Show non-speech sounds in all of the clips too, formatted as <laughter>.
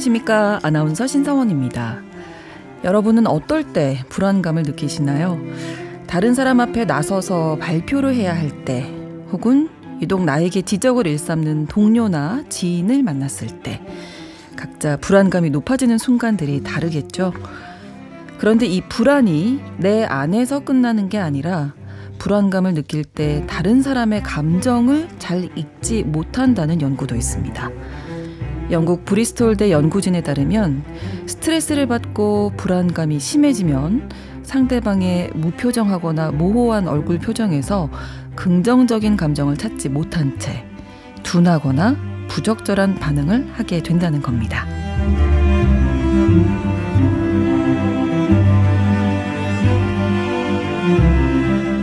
안녕하십니까. 아나운서 신성원입니다. 여러분은 어떨 때 불안감을 느끼시나요? 다른 사람 앞에 나서서 발표를 해야 할 때, 혹은 유독 나에게 지적을 일삼는 동료나 지인을 만났을 때, 각자 불안감이 높아지는 순간들이 다르겠죠. 그런데 이 불안이 내 안에서 끝나는 게 아니라 불안감을 느낄 때 다른 사람의 감정을 잘 읽지 못한다는 연구도 있습니다. 영국 브리스톨대 연구진에 따르면 스트레스를 받고 불안감이 심해지면 상대방의 무표정하거나 모호한 얼굴 표정에서 긍정적인 감정을 찾지 못한 채 둔하거나 부적절한 반응을 하게 된다는 겁니다.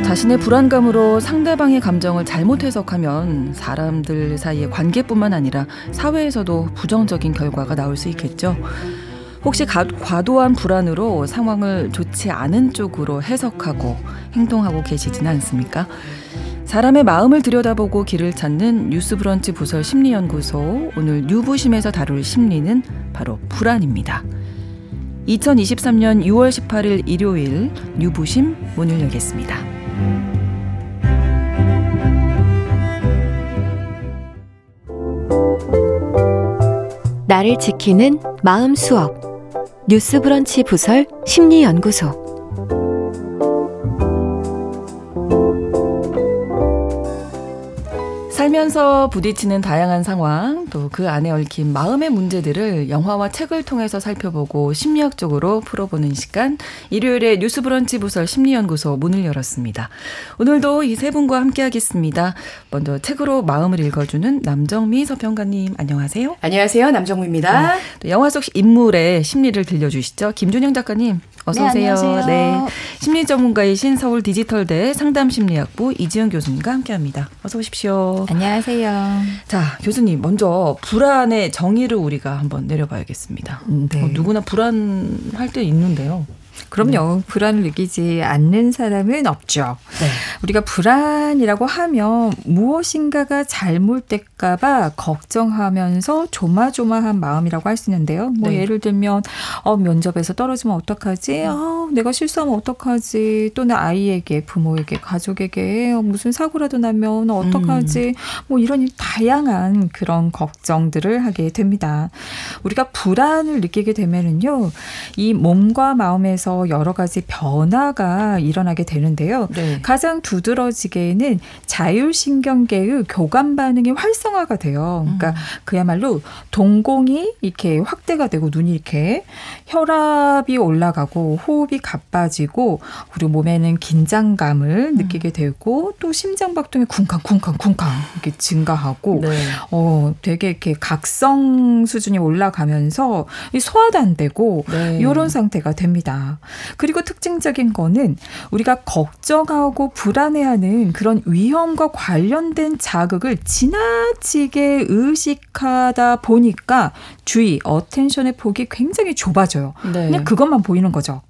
자신의 불안감으로 상대방의 감정을 잘못 해석하면 사람들 사이의 관계뿐만 아니라 사회에서도 부정적인 결과가 나올 수 있겠죠. 혹시 가, 과도한 불안으로 상황을 좋지 않은 쪽으로 해석하고 행동하고 계시지는 않습니까? 사람의 마음을 들여다보고 길을 찾는 뉴스브런치 부설 심리연구소 오늘 뉴부심에서 다룰 심리는 바로 불안입니다. 2023년 6월 18일 일요일 뉴부심 문을 열겠습니다. 나를 지키는 마음 수업. 뉴스 브런치 부설 심리 연구소 살면서 부딪히는 다양한 상황, 또 그 안에 얽힌 마음의 문제들을 영화와 책을 통해서 살펴보고 심리학적으로 풀어보는 시간, 일요일에 뉴스 브런치 부설 심리연구소 문을 열었습니다. 오늘도 이 세 분과 함께 하겠습니다. 먼저 책으로 마음을 읽어주는 남정미 서평가님, 안녕하세요. 안녕하세요. 남정미입니다. 네, 또 영화 속 인물의 심리를 들려주시죠. 김준영 작가님, 어서 네, 오세요. 안녕하세요. 네. 심리 전문가이신 서울 디지털대 상담심리학부 이지은 교수님과 함께합니다. 어서 오십시오. 안녕 하세요. 자, 교수님 먼저 불안의 정의를 우리가 한번 내려봐야겠습니다. 음, 네. 어, 누구나 불안할 때 있는데요. 그럼요. 네. 불안을 느끼지 않는 사람은 없죠. 네. 우리가 불안이라고 하면 무엇인가가 잘못될까봐 걱정하면서 조마조마한 마음이라고 할 수 있는데요. 뭐 네. 예를 들면 어 면접에서 떨어지면 어떡하지? 어, 내가 실수하면 어떡하지? 또는 아이에게, 부모에게, 가족에게 어, 무슨 사고라도 나면 어떡하지? 음. 뭐 이런 다양한 그런 걱정들을 하게 됩니다. 우리가 불안을 느끼게 되면은요, 이 몸과 마음에서 여러 가지 변화가 일어나게 되는데요. 네. 가장 두드러지게는 자율신경계의 교감 반응이 활성화가 돼요. 그러니까 음. 그야말로 동공이 이렇게 확대가 되고 눈이 이렇게 혈압이 올라가고 호흡이 가빠지고 그리고 몸에는 긴장감을 음. 느끼게 되고 또 심장 박동이 쿵쾅쿵쾅쿵쾅 이렇게 증가하고 네. 어 되게 이렇게 각성 수준이 올라가면서 소화도 안 되고 네. 이런 상태가 됩니다. 그리고 특징적인 거는 우리가 걱정하고 불안해하는 그런 위험과 관련된 자극을 지나치게 의식하다 보니까 주의, 어텐션의 폭이 굉장히 좁아져요. 네. 그냥 그것만 보이는 거죠.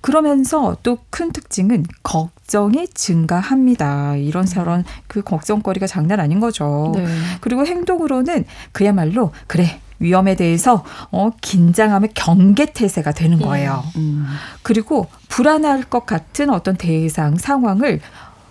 그러면서 또 큰 특징은 걱정이 증가합니다. 이런 저런 그 걱정거리가 장난 아닌 거죠. 네. 그리고 행동으로는 그야말로 그래 위험에 대해서 어, 긴장하면 경계 태세가 되는 거예요. 음. 음. 그리고 불안할 것 같은 어떤 대상 상황을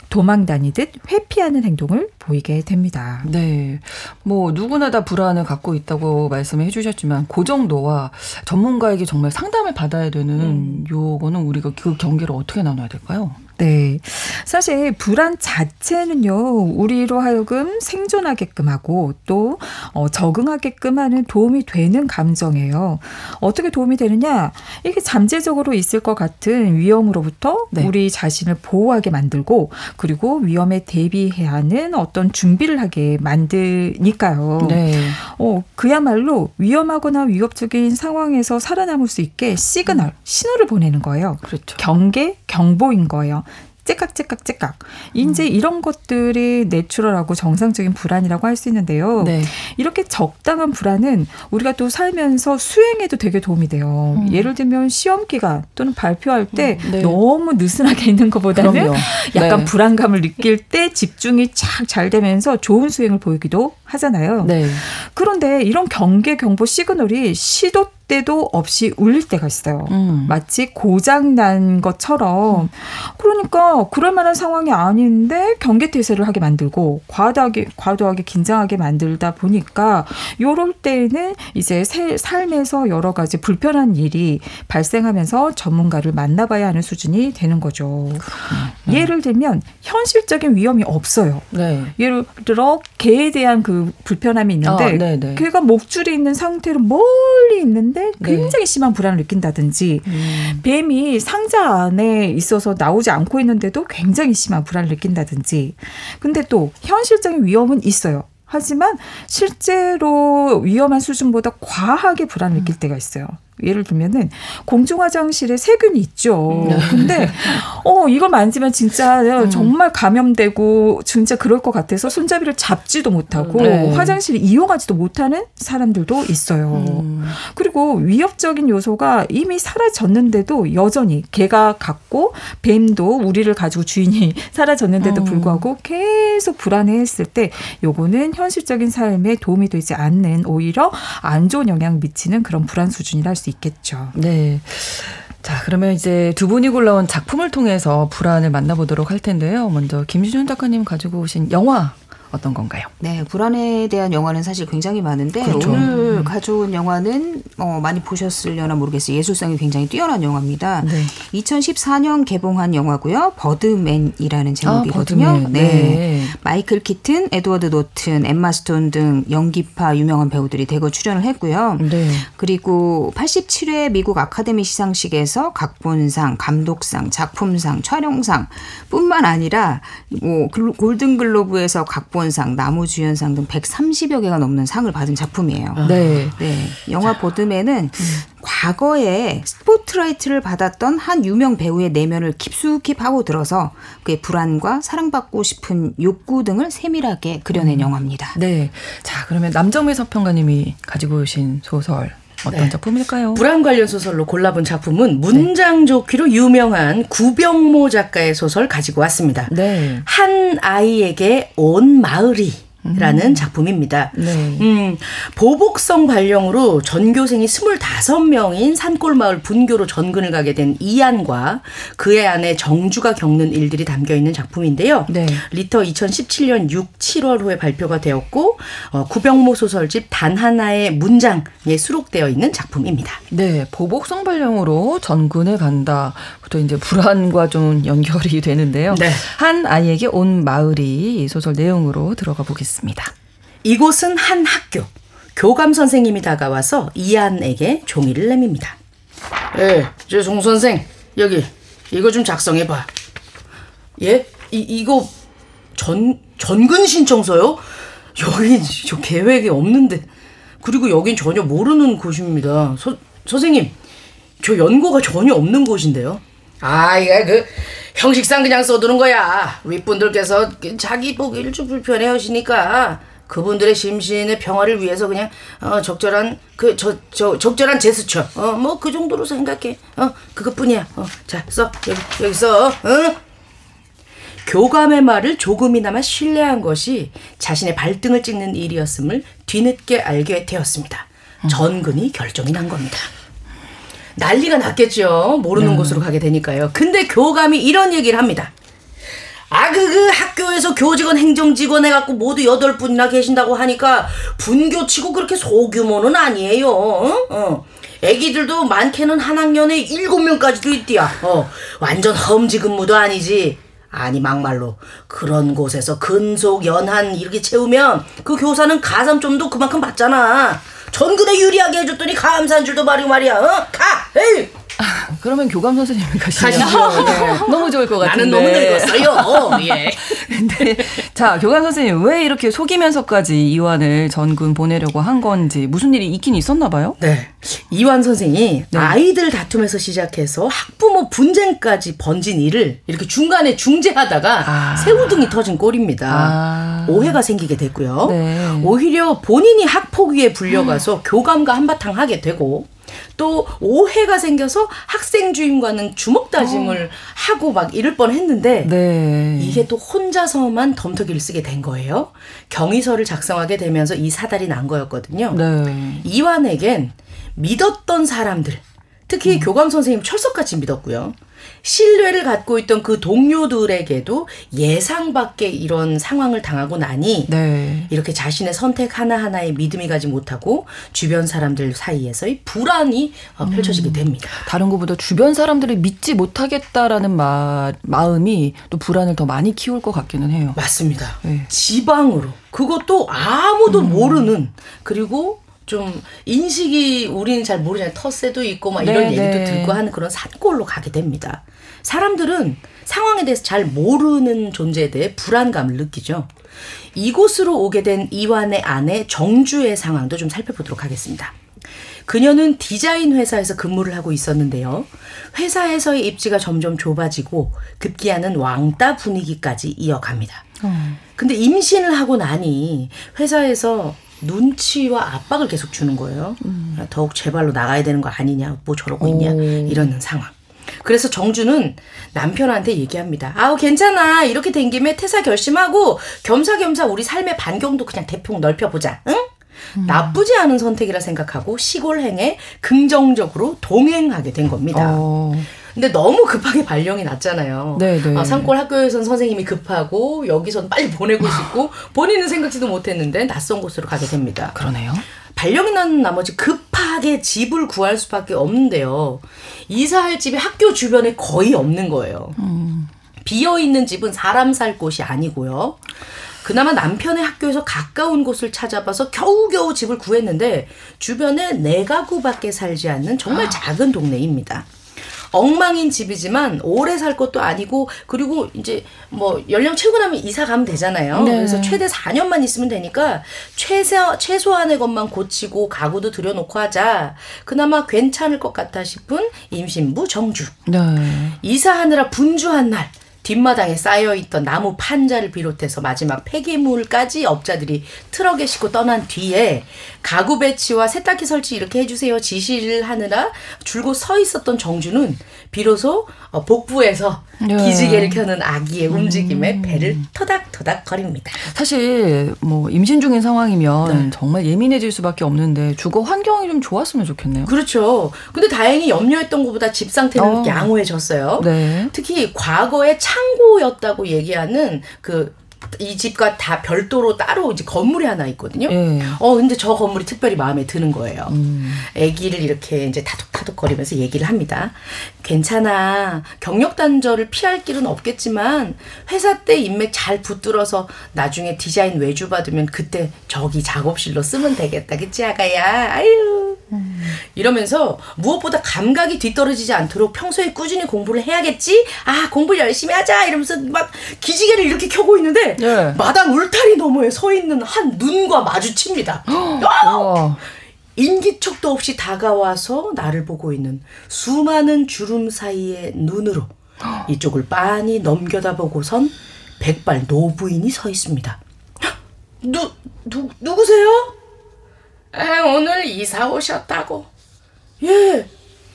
도망 다니듯 회피하는 행동을 보이게 됩니다. 네. 뭐 누구나 다 불안을 갖고 있다고 말씀을 해 주셨지만 그 정도와 전문가에게 정말 상담을 받아야 되는 음. 요거는 우리가 그 경계를 어떻게 나눠야 될까요? 네. 사실 불안 자체는요, 우리로 하여금 생존하게끔 하고 또 어, 적응하게끔 하는 도움이 되는 감정이에요. 어떻게 도움이 되느냐? 이게 잠재적으로 있을 것 같은 위험으로부터 네. 우리 자신을 보호하게 만들고 그리고 위험에 대비해야 하는 어떤 준비를 하게 만드니까요. 네. 어, 그야말로 위험하거나 위협적인 상황에서 살아남을 수 있게 시그널, 신호를 보내는 거예요. 그렇죠. 경계, 경보인 거예요. 째깍 째깍 째깍. 이제 음. 이런 것들이 내추럴하고 정상적인 불안이라고 할 수 있는데요. 네. 이렇게 적당한 불안은 우리가 또 살면서 수행에도 되게 도움이 돼요. 음. 예를 들면 시험 기간 또는 발표할 때 음. 네. 너무 느슨하게 있는 것보다는 그럼요. 약간 네. 불안감을 느낄 때 집중이 착 잘 되면서 좋은 수행을 보이기도 하잖아요. 네. 그런데 이런 경계 경보 시그널이 시도 때도 없이 울릴 때가 있어요. 음. 마치 고장 난 것처럼. 그러니까 그럴 만한 상황이 아닌데 경계 태세를 하게 만들고 과도하게 과도하게 긴장하게 만들다 보니까 요럴 때는 이제 삶에서 여러 가지 불편한 일이 발생하면서 전문가를 만나봐야 하는 수준이 되는 거죠. 음. 예를 들면 현실적인 위험이 없어요. 네. 예를 들어 개에 대한 그 불편함이 있는데 아, 네, 네. 개가 목줄이 있는 상태로 멀리 있는데 하는데 네. 굉장히 네. 심한 불안을 느낀다든지 음. 뱀이 상자 안에 있어서 나오지 않고 있는데도 굉장히 심한 불안을 느낀다든지 근데 또 현실적인 위험은 있어요. 하지만 실제로 위험한 수준보다 과하게 불안을 느낄 때가 있어요. 예를 들면은 공중 화장실에 세균이 있죠. 네. <laughs> 근데 어 이걸 만지면 진짜 음. 정말 감염되고 진짜 그럴 것 같아서 손잡이를 잡지도 못하고 네. 화장실을 이용하지도 못하는 사람들도 있어요. 음. 그리고 위협적인 요소가 이미 사라졌는데도 여전히 개가 갖고 뱀도 우리를 가지고 주인이 <laughs> 사라졌는데도 음. 불구하고 계속 불안해했을 때 요거는 현실적인 삶에 도움이 되지 않는 오히려 안 좋은 영향 미치는 그런 불안 수준이라 할 수 있겠죠. 네. 자, 그러면 이제 두 분이 골라온 작품을 통해서 불안을 만나보도록 할 텐데요. 먼저 김준현 작가님 가지고 오신 영화 어떤 건가요? 네, 불안에 대한 영화는 사실 굉장히 많은데 그렇죠. 오늘 음. 가져온 영화는 어, 많이 보셨을려나 모르겠어요. 예술성이 굉장히 뛰어난 영화입니다. 네. 2014년 개봉한 영화고요. 버드맨이라는 제목이거든요. 아, 버드맨. 네. 네. 마이클 키튼, 에드워드 노튼, 엠마 스톤 등 연기파 유명한 배우들이 대거 출연을 했고요. 네. 그리고 87회 미국 아카데미 시상식에서 각본상, 감독상, 작품상, 촬영상 뿐만 아니라 뭐 골든글로브에서 각본 각본상, 남우주연상 등 130여 개가 넘는 상을 받은 작품이에요. 아. 네. 네. 영화 버드맨은 음. 과거에 스포트라이트를 받았던 한 유명 배우의 내면을 깊숙이 파고 들어서 그의 불안과 사랑받고 싶은 욕구 등을 세밀하게 그려낸 음. 영화입니다. 네. 자, 그러면 남정미 서평가님이 가지고 오신 소설 어떤 네. 작품일까요? 불안 관련 소설로 골라본 작품은 문장 좋기로 유명한 구병모 작가의 소설 가지고 왔습니다. 네. 한 아이에게 온 마을이 라는 음. 작품입니다. 네. 음, 보복성 발령으로 전교생이 25명인 산골마을 분교로 전근을 가게 된 이안과 그의 아내 정주가 겪는 일들이 담겨 있는 작품인데요. 네. 리터 2017년 6, 7월호에 발표가 되었고 어, 구병모 소설집 단 하나의 문장에 수록되어 있는 작품입니다. 네, 보복성 발령으로 전근을 간다 부터 이제 불안과 좀 연결이 <laughs> 되는데요. 네. 한 아이에게 온 마을이 이 소설 내용으로 들어가 보겠습니다. 이곳은 한 학교. 교감 선생님이 다가와서 이안에게 종이를 내밉니다. 예, 저송 선생 여기 이거 좀 작성해 봐. 예? 이 이거 전 전근 신청서요? 여기 저 계획이 없는데 그리고 여긴 전혀 모르는 곳입니다. 서, 선생님 저 연고가 전혀 없는 곳인데요. 아, 이게 그 형식상 그냥 써두는 거야. 윗분들께서 자기 보기를 좀 불편해 하시니까 그분들의 심신의 평화를 위해서 그냥 어, 적절한 그 저 저 적절한 제스처 어 뭐 그 정도로 생각해 어 그것뿐이야 어자써 여기 여기 써 어? 교감의 말을 조금이나마 신뢰한 것이 자신의 발등을 찍는 일이었음을 뒤늦게 알게 되었습니다. 전근이 결정이 난 겁니다. 난리가 났겠죠. 모르는 네. 곳으로 가게 되니까요. 근데 교감이 이런 얘기를 합니다. 아, 그, 그 학교에서 교직원 행정직원 해갖고 모두 여덟 분이나 계신다고 하니까 분교치고 그렇게 소규모는 아니에요. 어? 어. 애기들도 많게는 한 학년에 일곱 명까지도 있디야. 어. 완전 험지 근무도 아니지. 아니 막말로 그런 곳에서 근속 연한 이렇게 채우면 그 교사는 가산점도 그만큼 받잖아. 전근에 유리하게 해줬더니 감사한 줄도 말이 말이야. 어? 가! 에이! <laughs> 그러면 교감 선생님이 가시면 네. <laughs> 너무 좋을 것 같은데. 나는 너무 늙었어요. <laughs> 예. 근데 자 교감 선생님 왜 이렇게 속이면서까지 이완을 전군 보내려고 한 건지 무슨 일이 있긴 있었나 봐요? 네. 이완 선생이 네. 아이들 다툼에서 시작해서 학부모 분쟁까지 번진 일을 이렇게 중간에 중재하다가 아. 새우등이 터진 꼴입니다. 아. 오해가 생기게 됐고요. 네. 오히려 본인이 학폭위에 불려가서 음. 교감과 한바탕 하게 되고 또 오해가 생겨서 학생 주임과는 주먹 다짐을 어. 하고 막 이럴 뻔 했는데 네. 이게 또 혼자서만 덤터기를 쓰게 된 거예요. 경위서를 작성하게 되면서 이 사달이 난 거였거든요. 네. 이완에겐 믿었던 사람들, 특히 음. 교감 선생님 철석같이 믿었고요. 신뢰를 갖고 있던 그 동료들에게도 예상 밖의 이런 상황을 당하고 나니 네. 이렇게 자신의 선택 하나하나에 믿음이 가지 못하고 주변 사람들 사이에서의 불안이 어, 음. 펼쳐지게 됩니다. 다른 것보다 주변 사람들을 믿지 못하겠다라는 마, 마음이 또 불안을 더 많이 키울 것 같기는 해요. 맞습니다. 네. 지방으로 그것도 아무도 음. 모르는 그리고 좀 인식이 우리는 잘 모르잖아요. 텃세도 있고 막 이런 네, 얘기도 네. 듣고 하는 그런 산골로 가게 됩니다. 사람들은 상황에 대해서 잘 모르는 존재에 대해 불안감을 느끼죠. 이곳으로 오게 된 이완의 아내 정주의 상황도 좀 살펴보도록 하겠습니다. 그녀는 디자인 회사에서 근무를 하고 있었는데요. 회사에서의 입지가 점점 좁아지고 급기야는 왕따 분위기까지 이어갑니다. 어. 근데 임신을 하고 나니 회사에서 눈치와 압박을 계속 주는 거예요. 음. 더욱 제발로 나가야 되는 거 아니냐, 뭐 저러고 있냐, 이러는 상황. 그래서 정주는 남편한테 얘기합니다. 아우, 괜찮아. 이렇게 된 김에 퇴사 결심하고 겸사겸사 우리 삶의 반경도 그냥 대폭 넓혀보자. 응? 음. 나쁘지 않은 선택이라 생각하고 시골행에 긍정적으로 동행하게 된 겁니다. 어. 근데 너무 급하게 발령이 났잖아요. 네, 네. 아, 산골 학교에선 선생님이 급하고 여기선 빨리 보내고 싶고 <laughs> 본인은 생각지도 못했는데 낯선 곳으로 가게 됩니다. 그러네요. 발령이 난 나머지 급하게 집을 구할 수밖에 없는데요. 이사할 집이 학교 주변에 거의 없는 거예요. 음. 비어 있는 집은 사람 살 곳이 아니고요. 그나마 남편의 학교에서 가까운 곳을 찾아봐서 겨우겨우 집을 구했는데 주변에 네 가구밖에 살지 않는 정말 아. 작은 동네입니다. 엉망인 집이지만 오래 살 것도 아니고 그리고 이제 뭐 연령 채우고 나면 이사 가면 되잖아요. 네. 그래서 최대 4년만 있으면 되니까 최소 최소한의 것만 고치고 가구도 들여놓고 하자. 그나마 괜찮을 것 같아 싶은 임신부 정주. 네. 이사하느라 분주한 날 뒷마당에 쌓여있던 나무 판자를 비롯해서 마지막 폐기물까지 업자들이 트럭에 싣고 떠난 뒤에 가구 배치와 세탁기 설치 이렇게 해주세요 지시를 하느라 줄곧 서 있었던 정주는 비로소 어, 복부에서 네. 기지개를 켜는 아기의 움직임에 음. 배를 토닥토닥 거립니다. 사실 뭐 임신 중인 상황이면 네. 정말 예민해질 수밖에 없는데 주거 환경이 좀 좋았으면 좋겠네요. 그렇죠. 근데 다행히 염려했던 것보다 집 상태는 어. 양호해졌어요. 네. 특히 과거에 창고였다고 얘기하는 그 이 집과 다 별도로 따로 이제 건물이 하나 있거든요. 예. 어 근데 저 건물이 특별히 마음에 드는 거예요. 음. 아기를 이렇게 이제 타독타독 거리면서 얘기를 합니다. 괜찮아. 경력 단절을 피할 길은 없겠지만 회사 때 인맥 잘 붙들어서 나중에 디자인 외주 받으면 그때 저기 작업실로 쓰면 되겠다. 그치 아가야. 아유. 이러면서 무엇보다 감각이 뒤떨어지지 않도록 평소에 꾸준히 공부를 해야겠지? 아, 공부 열심히 하자! 이러면서 막 기지개를 이렇게 켜고 있는데, 네. 마당 울타리 너머에 서 있는 한 눈과 마주칩니다. <gasps> 아! 인기척도 없이 다가와서 나를 보고 있는 수많은 주름 사이의 눈으로 <gasps> 이쪽을 빤히 넘겨다 보고선 백발 노부인이 서 있습니다. 누, 누, 누구세요? 에, 오늘 이사 오셨다고. 예.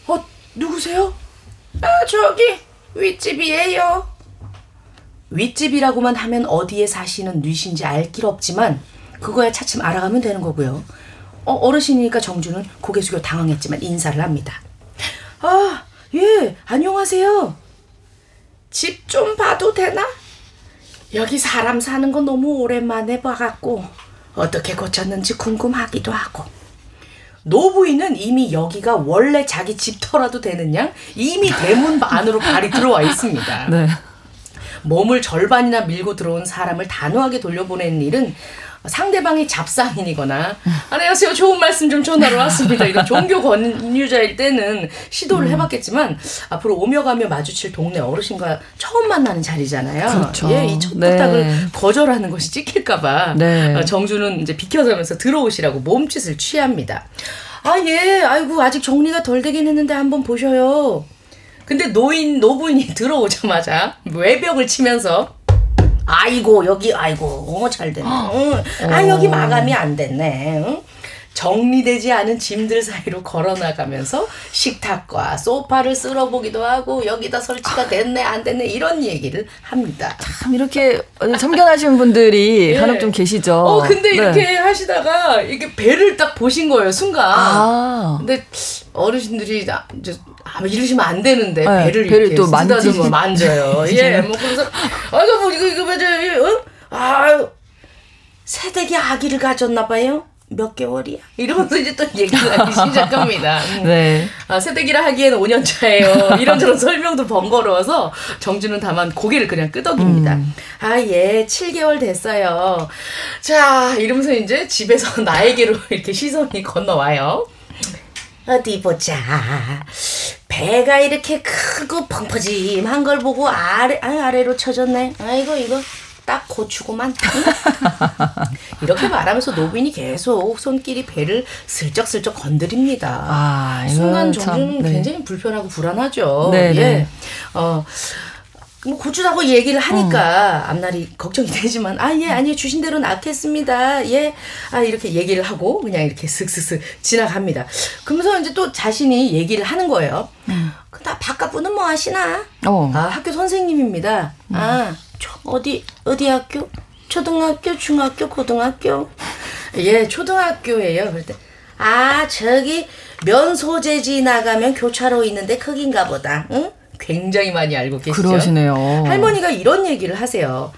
어, 누구세요? 아, 저기, 윗집이에요. 윗집이라고만 하면 어디에 사시는 뉘신지 알 길 없지만, 그거야 차츰 알아가면 되는 거고요. 어, 어르신이니까 정주는 고개 숙여 당황했지만 인사를 합니다. 아, 예, 안녕하세요. 집 좀 봐도 되나? 여기 사람 사는 거 너무 오랜만에 봐갖고 어떻게 고쳤는지 궁금하기도 하고. 노부인은 이미 여기가 원래 자기 집터라도 되는 양 이미 대문 안으로 발이 들어와 있습니다. <laughs> 네. 몸을 절반이나 밀고 들어온 사람을 단호하게 돌려보내는 일은 상대방이 잡상인이거나 안녕하세요 좋은 말씀 좀 전하러 왔습니다 이런 종교 권유자일 때는 시도를 음. 해봤겠지만 앞으로 오며 가며 마주칠 동네 어르신과 처음 만나는 자리잖아요. 그렇죠. 예, 이첫 부탁을 네. 거절하는 것이 찍힐까봐 네. 어, 정주는 이제 비켜서면서 들어오시라고 몸짓을 취합니다. 아 예, 아이고 아직 정리가 덜 되긴 했는데 한번 보셔요. 근데 노인 노부인이 <laughs> 들어오자마자 외벽을 치면서 아이고 여기 아이고 어, 잘 됐네. 응. 아 여기 마감이 안 됐네. 응? 정리되지 않은 짐들 사이로 걸어나가면서 식탁과 소파를 쓸어보기도 하고 여기다 설치가 됐네 안 됐네 이런 얘기를 합니다. 참 이렇게 참견하시는 분들이 <laughs> 예. 간혹 좀 계시죠. 어 근데 네. 이렇게 하시다가 이렇게 배를 딱 보신 거예요 순간. 아. 근데 어르신들이 이제 아, 이러시면 안 되는데 네, 배를, 배를 이렇게 또 만지고 <laughs> 만져요. 예, 뭐 그래서 아이고 뭐 이거 이거 뭐저 어? 아 새댁이 아기를 가졌나 봐요. 몇 개월이야? 이러면서 이제 또 얘기를 하기 <laughs> 시작합니다. 음. 네. 아, 새댁이라 하기에는 5년 차예요. 이런저런 <laughs> 설명도 번거로워서 정주는 다만 고개를 그냥 끄덕입니다. 음. 아, 예, 7개월 됐어요. 자, 이러면서 이제 집에서 <laughs> 나에게로 이렇게 시선이 건너와요. 어디 보자. 배가 이렇게 크고 펑퍼짐한 걸 보고 아래, 아, 아래로 쳐졌네. 아이고, 이거 딱 고추고만. <laughs> 이렇게 말하면서 노빈이 계속 손길이 배를 슬쩍슬쩍 건드립니다. 아, 순간 정주는 네. 굉장히 불편하고 불안하죠. 네, 네. 예. 어. 뭐 고추라고 얘기를 하니까 음. 앞날이 걱정이 되지만 아 예 아니 주신 대로 낳겠습니다 예 아 이렇게 얘기를 하고 그냥 이렇게 슥슥슥 지나갑니다 그러면서 이제 또 자신이 얘기를 하는 거예요 음. 나 바깥 분은 뭐 하시나 어. 아 학교 선생님입니다 음. 아 어디 어디 학교? 초등학교, 중학교, 고등학교? 예, 초등학교예요. 그럴 때. 아, 저기 면 소재지 나가면 교차로 있는데 거긴가 보다. 응? 굉장히 많이 알고 계시죠. 그러시네요. 할머니가 이런 얘기를 하세요.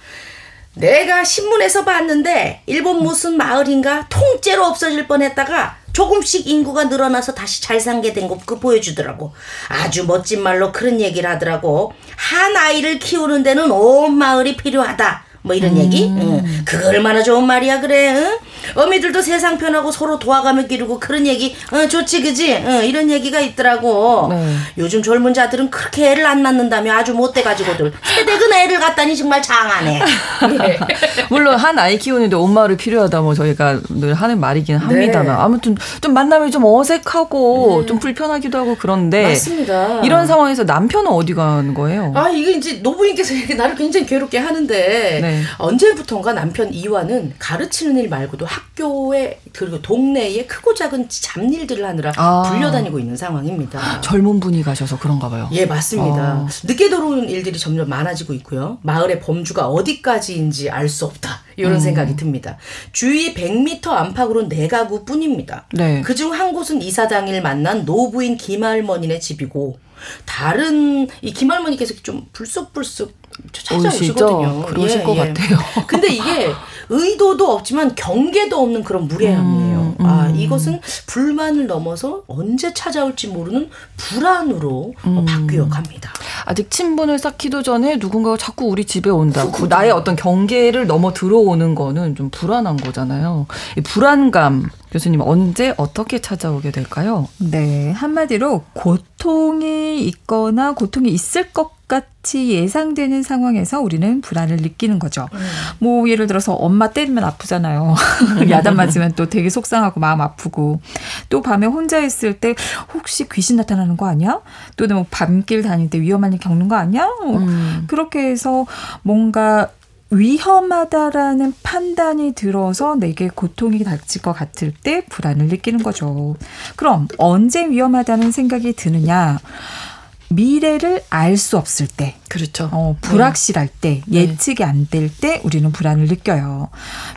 내가 신문에서 봤는데 일본 무슨 마을인가 통째로 없어질 뻔했다가 조금씩 인구가 늘어나서 다시 잘 살게 된 거 그 보여주더라고. 아주 멋진 말로 그런 얘기를 하더라고. 한 아이를 키우는 데는 온 마을이 필요하다. 뭐 이런 음. 얘기? 응. 그거 얼마나 좋은 말이야 그래? 응? 어미들도 세상 편하고 서로 도와가며 기르고 그런 얘기 응, 좋지 그지? 응, 이런 얘기가 있더라고. 네. 요즘 젊은 자들은 그렇게 애를 안 낳는다며 아주 못돼가지고들 세대근 애를 갖다니 정말 장하네. <laughs> 네. 물론 한 아이 키우는데 엄마를 필요하다 뭐 저희가 늘 하는 말이긴 합니다만 네. 아무튼 좀 만남이 좀 어색하고 음. 좀 불편하기도 하고 그런데 맞습니다. 이런 상황에서 남편은 어디 가는 거예요? 아 이게 이제 노부인께서 나를 굉장히 괴롭게 하는데 네. 언제부턴가 남편 이화는 가르치는 일 말고도 학교에 그리고 동네에 크고 작은 잡일들을 하느라 아. 불려다니고 있는 상황입니다. <gasps> 젊은 분이 가셔서 그런가 봐요. 예, 맞습니다. 아. 늦게 들어오는 일들이 점점 많아지고 있고요. 마을의 범주가 어디까지인지 알 수 없다. 이런 음. 생각이 듭니다. 주위 100m 안팎으로 네 가구 뿐입니다. 네. 그중 한 곳은 이사장일 만난 노부인 김할머니네 집이고 다른 이 김할머니께서 좀 불쑥불쑥 찾아오시거든요. 그러실 예, 것 예. 같아요. <laughs> 근데 이게 의도도 없지만 경계도 없는 그런 무례함이에요. 음, 음. 아 이것은 불만을 넘어서 언제 찾아올지 모르는 불안으로 음. 바뀌어 갑니다. 아직 친분을 쌓기도 전에 누군가가 자꾸 우리 집에 온다. 그 나의 어떤 경계를 넘어 들어오는 거는 좀 불안한 거잖아요. 이 불안감 교수님 언제 어떻게 찾아오게 될까요? 네, 한마디로 고통이 있거나 고통이 있을 것 같이 예상되는 상황에서 우리는 불안을 느끼는 거죠. 음. 뭐 예를 들어서 엄마 때리면 아프잖아요. <laughs> 야단 맞으면 또 되게 속상하고 마음 아프고 또 밤에 혼자 있을 때 혹시 귀신 나타나는 거 아니야? 또는 뭐 밤길 다닐 때 위험한 일 겪는 거 아니야? 뭐 음. 그렇게 해서 뭔가 위험하다라는 판단이 들어서 내게 고통이 닥칠 것 같을 때 불안을 느끼는 거죠. 그럼 언제 위험하다는 생각이 드느냐? 미래를 알 수 없을 때, 그렇죠. 어, 불확실할 때, 네. 예측이 안 될 때 우리는 불안을 느껴요.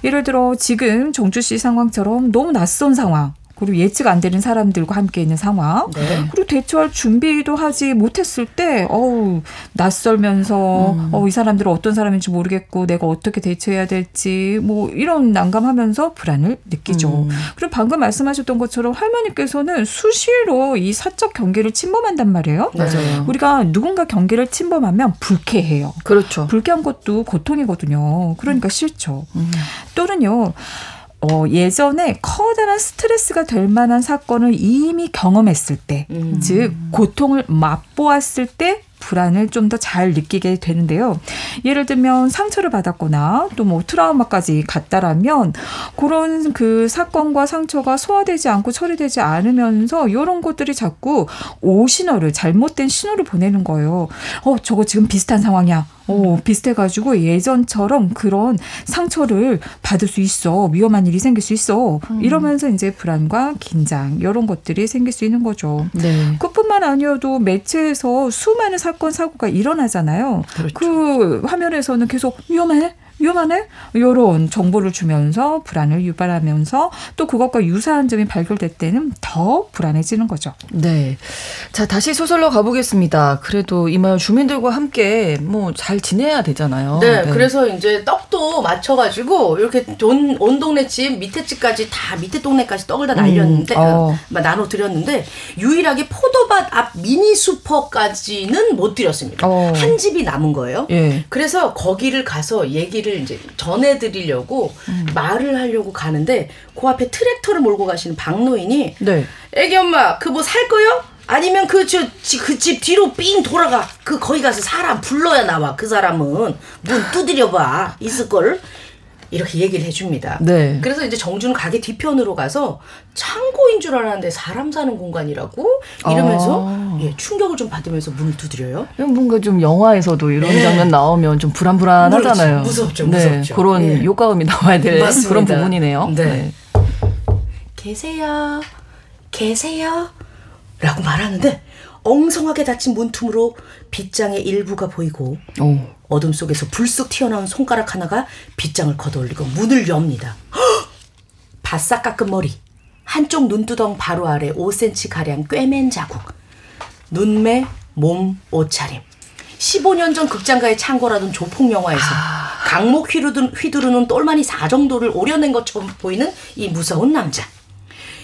예를 들어 지금 정주 씨 상황처럼 너무 낯선 상황, 그리고 예측 안 되는 사람들과 함께 있는 상황. 네. 그리고 대처할 준비도 하지 못했을 때 어우 낯설면서 음. 어이 사람들은 어떤 사람인지 모르겠고 내가 어떻게 대처해야 될지 뭐 이런 난감하면서 불안을 느끼죠. 음. 그리고 방금 말씀하셨던 것처럼 할머니께서는 수시로 이 사적 경계를 침범한단 말이에요. 맞아요. 우리가 누군가 경계를 침범하면 불쾌해요. 그렇죠. 불쾌한 것도 고통이거든요. 그러니까 싫죠. 음. 또는요. 어, 예전에 커다란 스트레스가 될 만한 사건을 이미 경험했을 때, 음. 즉, 고통을 맛보았을 때 불안을 좀 더 잘 느끼게 되는데요. 예를 들면 상처를 받았거나 또 뭐 트라우마까지 갔다라면 그런 그 사건과 상처가 소화되지 않고 처리되지 않으면서 이런 것들이 자꾸 오신호를 잘못된 신호를 보내는 거예요. 어, 저거 지금 비슷한 상황이야. 어, 비슷해가지고 예전처럼 그런 상처를 받을 수 있어. 위험한 일이 생길 수 있어. 음. 이러면서 이제 불안과 긴장, 이런 것들이 생길 수 있는 거죠. 네. 그뿐만 아니어도 매체에서 수많은 사건, 사고가 일어나잖아요. 그렇죠. 그 화면에서는 계속 위험해? 위험하네? 이런 정보를 주면서 불안을 유발하면서 또 그것과 유사한 점이 발견될 때는 더 불안해지는 거죠. 네. 자, 다시 소설로 가보겠습니다. 그래도 이 마을 주민들과 함께 뭐 잘 지내야 되잖아요. 네, 네. 그래서 이제 떡도 맞춰가지고 이렇게 돈, 온 동네 집 밑에 집까지 다 밑에 동네까지 떡을 다 날렸는데, 음, 어. 어, 나눠 드렸는데, 유일하게 포도밭 앞 미니 슈퍼까지는 못 드렸습니다. 어. 한 집이 남은 거예요. 예. 그래서 거기를 가서 얘기를 얘기를 이제 전해드리려고 음. 말을 하려고 가는데 그 앞에 트랙터를 몰고 가시는 박노인이 네. 애기 엄마 그 뭐 살 거요? 아니면 그 저 그 집 뒤로 삥 돌아가 그 거기 가서 사람 불러야 나와 그 사람은 문 두드려봐 있을 걸 이렇게 얘기를 해줍니다. 네. 그래서 이제 정주는 가게 뒤편으로 가서 창고인 줄 알았는데 사람 사는 공간이라고 이러면서 아. 예, 충격을 좀 받으면서 문을 두드려요. 뭔가 좀 영화에서도 이런 네. 장면 나오면 좀 불안불안하잖아요. 무섭죠, 네. 무섭죠. 그런 예. 효과음이 나와야 될 맞습니다. 그런 부분이네요. 네. 네. 계세요, 계세요, 라고 말하는데 엉성하게 닫힌 문틈으로 빗장의 일부가 보이고 오. 어둠 속에서 불쑥 튀어나온 손가락 하나가 빗장을 걷어올리고 문을 엽니다. <gasps> 바싹 깎은 머리, 한쪽 눈두덩 바로 아래 5cm 가량 꿰맨 자국, 눈매, 몸, 옷차림. 15년 전 극장가에 창궐하던 조폭 영화에서 아... 강목 휘두르는, 휘두르는 똘마니 사 정도를 오려낸 것처럼 보이는 이 무서운 남자.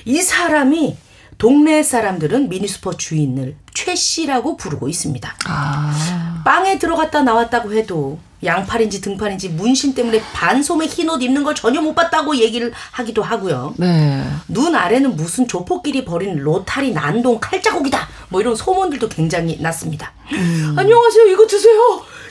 이 사람이 동네 사람들은 미니스퍼 주인을 최 씨라고 부르고 있습니다. 아. 빵에 들어갔다 나왔다고 해도 양팔인지 등팔인지 문신 때문에 반소매 흰 옷 입는 걸 전혀 못 봤다고 얘기를 하기도 하고요. 네. 눈 아래는 무슨 조폭끼리 벌인 로타리 난동 칼자국이다. 뭐 이런 소문들도 굉장히 났습니다. 음. 안녕하세요. 이거 드세요.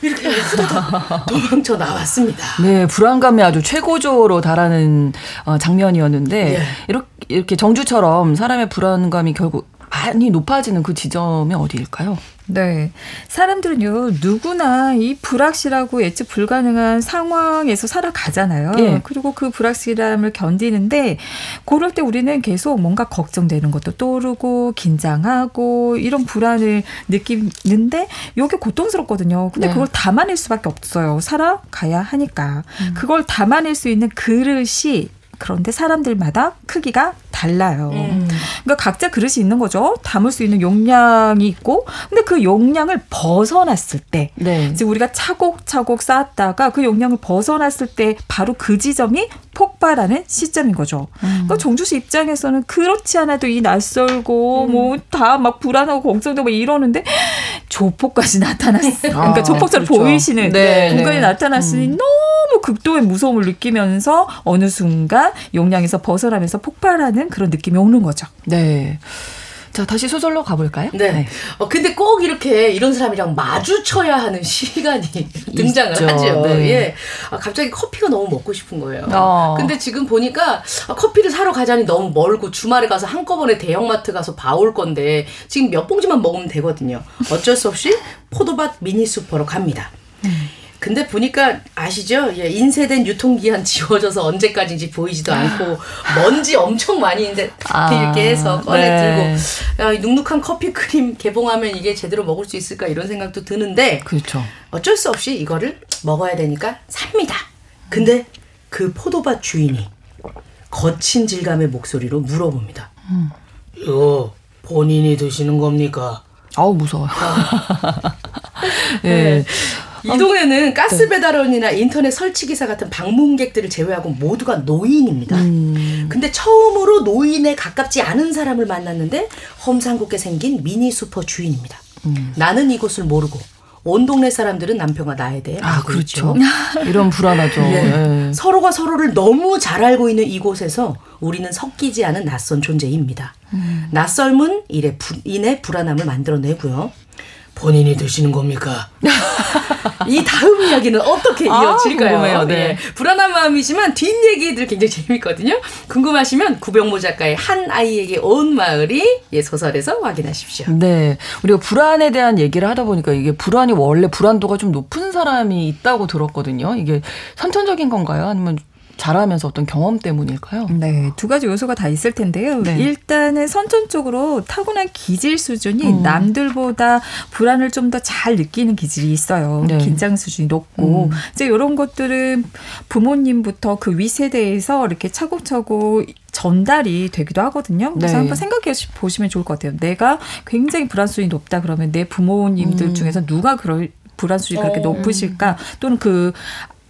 이렇게 <laughs> 도망쳐 나왔습니다. 네, 불안감이 아주 최고조로 달하는 어, 장면이었는데 네. 이렇게 이렇게 정주처럼 사람의 불안감이 결국 많이 높아지는 그 지점이 어디일까요? 네. 사람들은요, 누구나 이 불확실하고 예측 불가능한 상황에서 살아가잖아요. 예. 그리고 그 불확실함을 견디는데, 그럴 때 우리는 계속 뭔가 걱정되는 것도 떠오르고, 긴장하고, 이런 불안을 느끼는데, 이게 고통스럽거든요. 근데 네. 그걸 담아낼 수밖에 없어요. 살아가야 하니까. 음. 그걸 담아낼 수 있는 그릇이 그런데 사람들마다 크기가 달라요. 음. 그러니까 각자 그릇이 있는 거죠. 담을 수 있는 용량이 있고, 근데 그 용량을 벗어났을 때, 네. 즉 우리가 차곡차곡 쌓았다가 그 용량을 벗어났을 때 바로 그 지점이 폭발하는 시점인 거죠. 음. 그러니까 정주씨 입장에서는 그렇지 않아도 이 낯설고 음. 뭐다 막 불안하고 걱정되고 이러는데 조폭까지 나타났어. 아, 그러니까 조폭처럼 그렇죠. 보이시는 네. 공간이 네. 나타났으니 음. 너무 극도의 무서움을 느끼면서 어느 순간 용량에서 벗어나면서 폭발하는 그런 느낌이 오는 거죠. 네. 자, 다시 소설로 가볼까요? 네. 네. 어, 근데 꼭 이렇게 이런 사람이랑 마주쳐야 하는 시간이 <laughs> 등장을 있죠. 하죠. 네. 예. 아, 갑자기 커피가 너무 먹고 싶은 거예요. 어. 근데 지금 보니까 아, 커피를 사러 가자니 너무 멀고 주말에 가서 한꺼번에 대형마트 가서 봐올 건데 지금 몇 봉지만 먹으면 되거든요. 어쩔 수 없이 포도밭 미니 슈퍼로 갑니다. 음. 근데 보니까 아시죠? 예, 인쇄된 유통기한 <laughs> 지워져서 언제까지인지 보이지도 않고 <laughs> 먼지 엄청 많이 이제 아, 이렇게 해서 꺼내 네. 들고 야, 눅눅한 커피 크림 개봉하면 이게 제대로 먹을 수 있을까 이런 생각도 드는데 그렇죠. 어쩔 수 없이 이거를 먹어야 되니까 삽니다. 근데 그 포도밭 주인이 거친 질감의 목소리로 물어봅니다. 음. 이거 본인이 드시는 겁니까? 아우 무서워요. <laughs> 네. 이 동네는 가스 배달원이나 인터넷 설치 기사 같은 방문객들을 제외하고 모두가 노인입니다. 음. 근데 처음으로 노인에 가깝지 않은 사람을 만났는데 험상궂게 생긴 미니 슈퍼 주인입니다. 음. 나는 이곳을 모르고 온 동네 사람들은 남편과 나에 대해 아 그렇죠. <laughs> 이런 불안하죠. 네. 네. 서로가 서로를 너무 잘 알고 있는 이곳에서 우리는 섞이지 않은 낯선 존재입니다. 음. 낯설문 이래 부, 인해 불안함을 만들어내고요. 본인이 드시는 겁니까? 이 다음 이야기는 어떻게 아, 이어질까요? 아, 네. 네. 불안한 마음이지만 뒷 얘기들 굉장히 재밌거든요. 궁금하시면 구병모 작가의 한 아이에게 온 마을이 예, 소설에서 확인하십시오. 네. 우리가 불안에 대한 얘기를 하다 보니까 이게 불안이 원래 불안도가 좀 높은 사람이 있다고 들었거든요. 이게 선천적인 건가요? 아니면 잘하면서 어떤 경험 때문일까요? 네, 두 가지 요소가 다 있을 텐데요. 네. 일단은 선천적으로 타고난 기질 수준이 음. 남들보다 불안을 좀 더 잘 느끼는 기질이 있어요. 네. 긴장 수준이 높고 음. 이제 이런 것들은 부모님부터 그 위 세대에서 이렇게 차곡차곡 전달이 되기도 하거든요. 그래서 네. 한번 생각해 보시면 좋을 것 같아요. 내가 굉장히 불안 수준이 높다 그러면 내 부모님들 음. 중에서 누가 그럴 불안 수준이 그렇게 어. 높으실까? 또는 그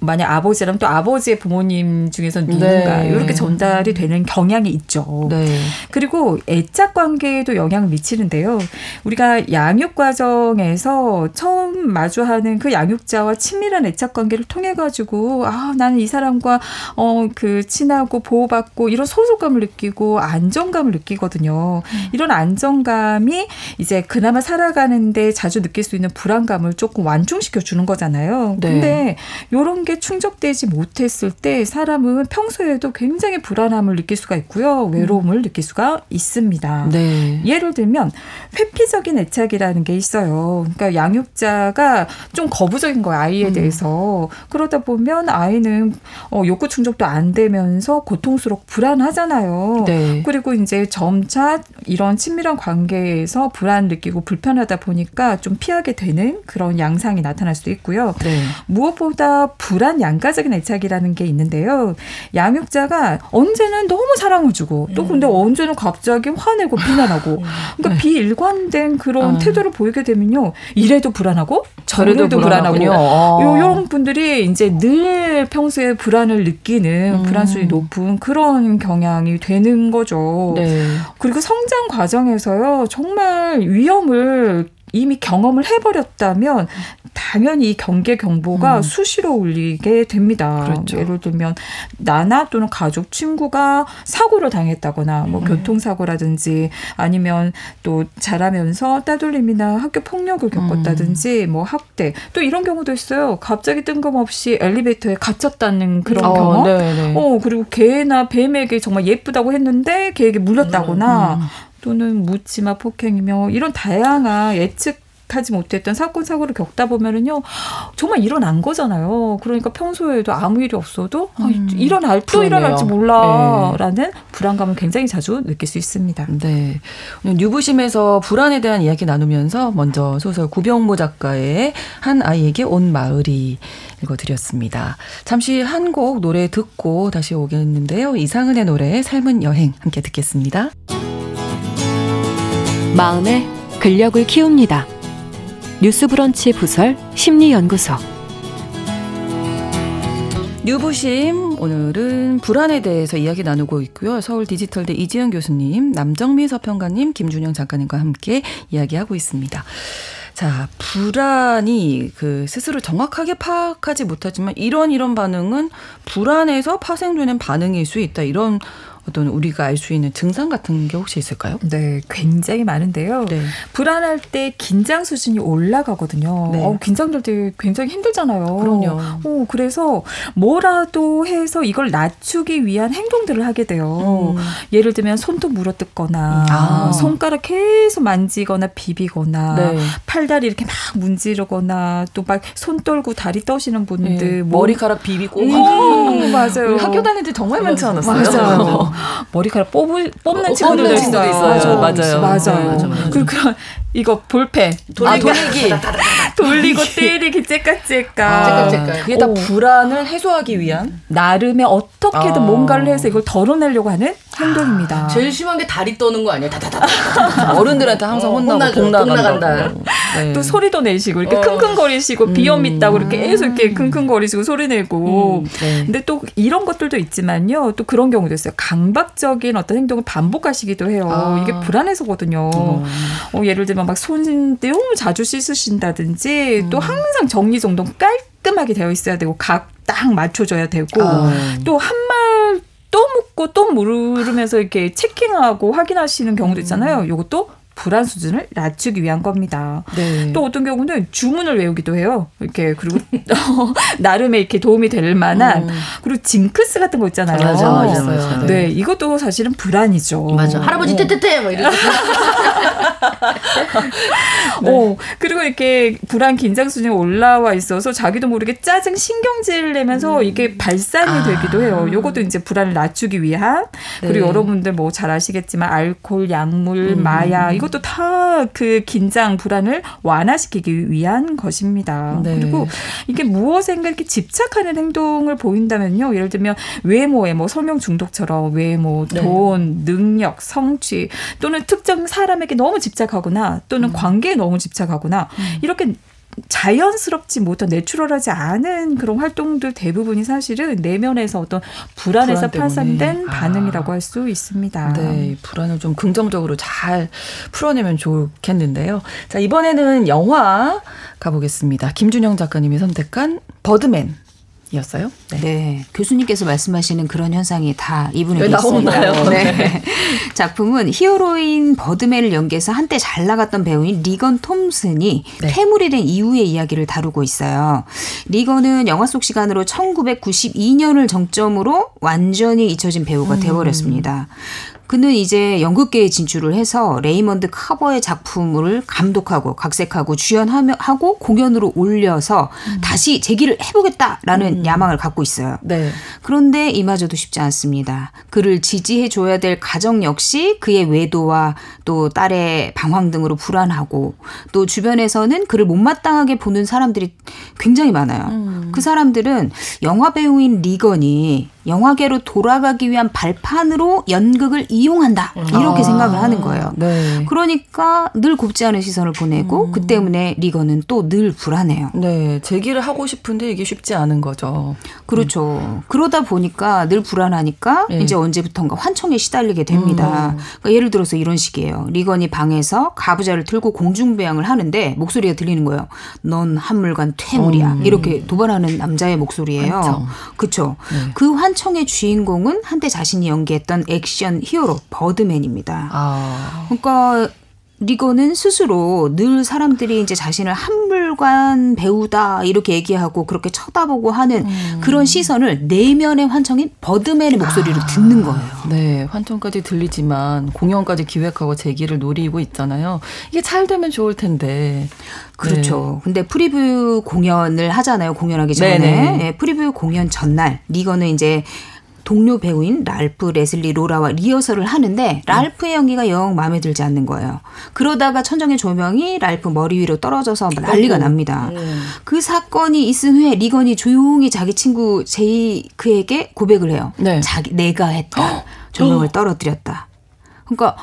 만약 아버지라면 또 아버지의 부모님 중에서 누군가 네. 이렇게 전달이 되는 경향이 있죠. 네. 그리고 애착 관계에도 영향을 미치는데요. 우리가 양육 과정에서 처음 마주하는 그 양육자와 친밀한 애착 관계를 통해 가지고 아 나는 이 사람과 어 그 친하고 보호받고 이런 소속감을 느끼고 안정감을 느끼거든요. 음. 이런 안정감이 이제 그나마 살아가는데 자주 느낄 수 있는 불안감을 조금 완충시켜 주는 거잖아요. 네. 근데 요런 게게 충족되지 못했을 때 사람은 평소에도 굉장히 불안함을 느낄 수가 있고요. 외로움을 음. 느낄 수가 있습니다. 네. 예를 들면 회피적인 애착이라는 게 있어요. 그러니까 양육자가 좀 거부적인 거예요. 아이에 음. 대해서. 그러다 보면 아이는 어, 욕구 충족도 안 되면서 고통스럽고 불안하잖아요. 네. 그리고 이제 점차 이런 친밀한 관계에서 불안 느끼고 불편하다 보니까 좀 피하게 되는 그런 양상이 나타날 수도 있고요. 네. 무엇보다 불안 불안 양가적인 애착이라는 게 있는데요. 양육자가 언제는 너무 사랑을 주고 또 근데 음. 언제는 갑자기 화내고 비난하고 그러니까 네. 비일관된 그런 음. 태도를 보이게 되면요. 이래도 불안하고 저래도 불안하고 요, 요런 분들이 이제 늘 평소에 불안을 느끼는 음. 불안 수준이 높은 그런 경향이 되는 거죠. 네. 그리고 성장 과정에서요. 정말 위험을 이미 경험을 해버렸다면 당연히 이 경계 경보가 음. 수시로 울리게 됩니다. 그렇죠. 예를 들면 나나 또는 가족 친구가 사고를 당했다거나 뭐 음. 교통사고라든지 아니면 또 자라면서 따돌림이나 학교 폭력을 겪었다든지 음. 뭐 학대 또 이런 경우도 있어요. 갑자기 뜬금없이 엘리베이터에 갇혔다는 그런 어, 경험. 네네. 네. 어 그리고 개나 뱀에게 정말 예쁘다고 했는데 개에게 물렸다거나 음, 음. 또는 묻지마 폭행이며 이런 다양한 예측 하지 못했던 사건 사고를 겪다 보면은요 정말 일어난 거잖아요. 그러니까 평소에도 아무 일이 없어도 아, 음, 아, 일어날 또 그러네요. 일어날지 몰라라는 네. 불안감을 굉장히 자주 느낄 수 있습니다. 네. 오늘 뉴부심에서 불안에 대한 이야기 나누면서 먼저 소설 구병모 작가의 한 아이에게 온 마을이 읽어드렸습니다. 잠시 한 곡 노래 듣고 다시 오겠는데요. 이상은의 노래 삶은 여행 함께 듣겠습니다. 마음의 근력을 키웁니다. 뉴스브런치 부설 심리연구소 뉴부심 오늘은 불안에 대해서 이야기 나누고 있고요. 서울 디지털대 이지영 교수님, 남정미 서평가님, 김준영 작가님과 함께 이야기하고 있습니다. 자, 불안이 그 스스로 정확하게 파악하지 못하지만 이런 이런 반응은 불안에서 파생되는 반응일 수 있다. 이런 어떤 우리가 알 수 있는 증상 같은 게 혹시 있을까요? 네, 굉장히 많은데요. 네. 불안할 때 긴장 수준이 올라가거든요. 네. 어, 긴장될 때 굉장히 힘들잖아요. 그럼요. 어, 그래서 뭐라도 해서 이걸 낮추기 위한 행동들을 하게 돼요. 음. 예를 들면 손톱 물어뜯거나 아. 손가락 계속 만지거나 비비거나 네. 팔다리 이렇게 막 문지르거나 또 막 손 떨고 다리 떠시는 분들 네. 머리카락 비비고 오, 맞아요. 학교 다닐 때 정말 많지 않았어요? 맞아요. 머리카락 뽑을, 뽑는 어, 친구들도 있어요. 있어요. 맞아요. 맞아요. 맞아요. 그리고 그런 이거 볼펜 돌리기, 아, 돌리기. 돌리고 때리기 째깍째깍. 아, 그게 다 불안을 해소하기 위한 나름의 어떻게든 아. 뭔가를 해서 이걸 덜어내려고 하는 행동입니다. 제일 심한 게 다리 떠는 거 아니에요? 다다다다. 어른들한테 항상 어, 혼나고 복 나간다. 네. 또 소리도 내시고 이렇게 어. 킁킁거리시고 음. 비염 있다고 이렇게 계속 이렇게 킁킁거리시고 소리 내고. 음. 네. 근데 또 이런 것들도 있지만요. 또 그런 경우도 있어요. 강박적인 어떤 행동을 반복하시기도 해요. 아. 이게 불안해서거든요. 음. 어, 예를 들면 막 손 너무 자주 씻으신다든지 또 음. 항상 정리정돈 깔끔하게 되어 있어야 되고 각 딱 맞춰줘야 되고 아. 또한 말 또 묻고 또 물으면서 이렇게 체킹하고 확인하시는 경우도 있잖아요. 요것도 불안 수준을 낮추기 위한 겁니다. 네. 또 어떤 경우는 주문을 외우기도 해요. 이렇게 그리고 <laughs> 나름의 이렇게 도움이 될 만한 음. 그리고 징크스 같은 거 있잖아요. 맞아, 맞아, 맞아. 네. 네, 이것도 사실은 불안이죠. 맞아. 할아버지 테테테 뭐 이런. 네. 어, 그리고 이렇게 불안 긴장 수준이 올라와 있어서 자기도 모르게 짜증 신경질 내면서 음. 이게 발산이 아. 되기도 해요. 요것도 이제 불안을 낮추기 위한 그리고 네. 여러분들 뭐 잘 아시겠지만 알코올, 약물, 음. 마약 이것도 다 그 긴장 불안을 완화시키기 위한 것입니다. 네. 그리고 이게 무엇인가 이렇게 집착하는 행동을 보인다면요. 예를 들면 외모에 뭐 설명 중독처럼 외모, 네. 돈, 네. 능력, 성취 또는 특정 사람에게 너무 집착하거나 또는 음. 관계에 너무 집착하거나 음. 이렇게 자연스럽지 못한 내추럴하지 않은 그런 활동들 대부분이 사실은 내면에서 어떤 불안에서 불안 파생된 아. 반응이라고 할 수 있습니다. 네, 불안을 좀 긍정적으로 잘 풀어내면 좋겠는데요. 자, 이번에는 영화 가보겠습니다. 김준영 작가님이 선택한 버드맨. 이었어요? 네. 네. 교수님께서 말씀하시는 그런 현상이 다 이분에게 네, 있습니다. 네. 네. <laughs> 작품은 히어로인 버드맨을 연기해서 한때 잘 나갔던 배우인 리건 톰슨이 네. 퇴물이 된 이후의 이야기를 다루고 있어요. 리건은 영화 속 시간으로 1992년을 정점으로 완전히 잊혀진 배우가 음. 되어버렸습니다. 그는 이제 연극계에 진출을 해서 레이먼드 카버의 작품을 감독하고 각색하고 주연하고 공연으로 올려서 음. 다시 재기를 해보겠다라는 음. 야망을 갖고 있어요. 네. 그런데 이마저도 쉽지 않습니다. 그를 지지해 줘야 될 가정 역시 그의 외도와 또 딸의 방황 등으로 불안하고 또 주변에서는 그를 못마땅하게 보는 사람들이 굉장히 많아요. 음. 그 사람들은 영화 배우인 리건이 영화계로 돌아가기 위한 발판으로 연극을 이용한다 이렇게 아, 생각을 하는 거예요. 네. 그러니까 늘 곱지 않은 시선을 보내고 음. 그 때문에 리거는 또 늘 불안해요. 네, 제기를 하고 싶은데 이게 쉽지 않은 거죠. 그렇죠. 음. 그러다 보니까 늘 불안하니까 네. 이제 언제부턴가 환청에 시달리게 됩니다. 음. 그러니까 예를 들어서 이런 식이에요. 리건이 방에서 가부좌를 들고 공중배양을 하는데 목소리가 들리는 거예요. 넌 한물간 퇴물이야. 음. 이렇게 도발하는 남자의 목소리예요. 그렇죠. 네. 그 환. 한청의 주인공은 한때 자신이 연기했던 액션 히어로 버드맨입니다. 아. 그러니까 리거는 스스로 늘 사람들이 이제 자신을 한물관 배우다 이렇게 얘기하고 그렇게 쳐다보고 하는 음. 그런 시선을 내면의 환청인 버드맨의 목소리로 아. 듣는 거예요. 네, 환청까지 들리지만 공연까지 기획하고 제기를 노리고 있잖아요. 이게 잘 되면 좋을 텐데. 그렇죠. 네. 근데 preview 공연을 하잖아요. 공연하기 전에. 네, preview 공연 전날 리건은 이제 동료 배우인 랄프 레슬리 로라와 리허설을 하는데 랄프의 연기가 영 마음에 들지 않는 거예요. 그러다가 천정의 조명이 랄프 머리 위로 떨어져서 난리가 납니다. 음. 그 사건이 있은 후에 리건이 조용히 자기 친구 제이크에게 고백을 해요. 네. 자기 내가 했다. 조명을 떨어뜨렸다. 그러니까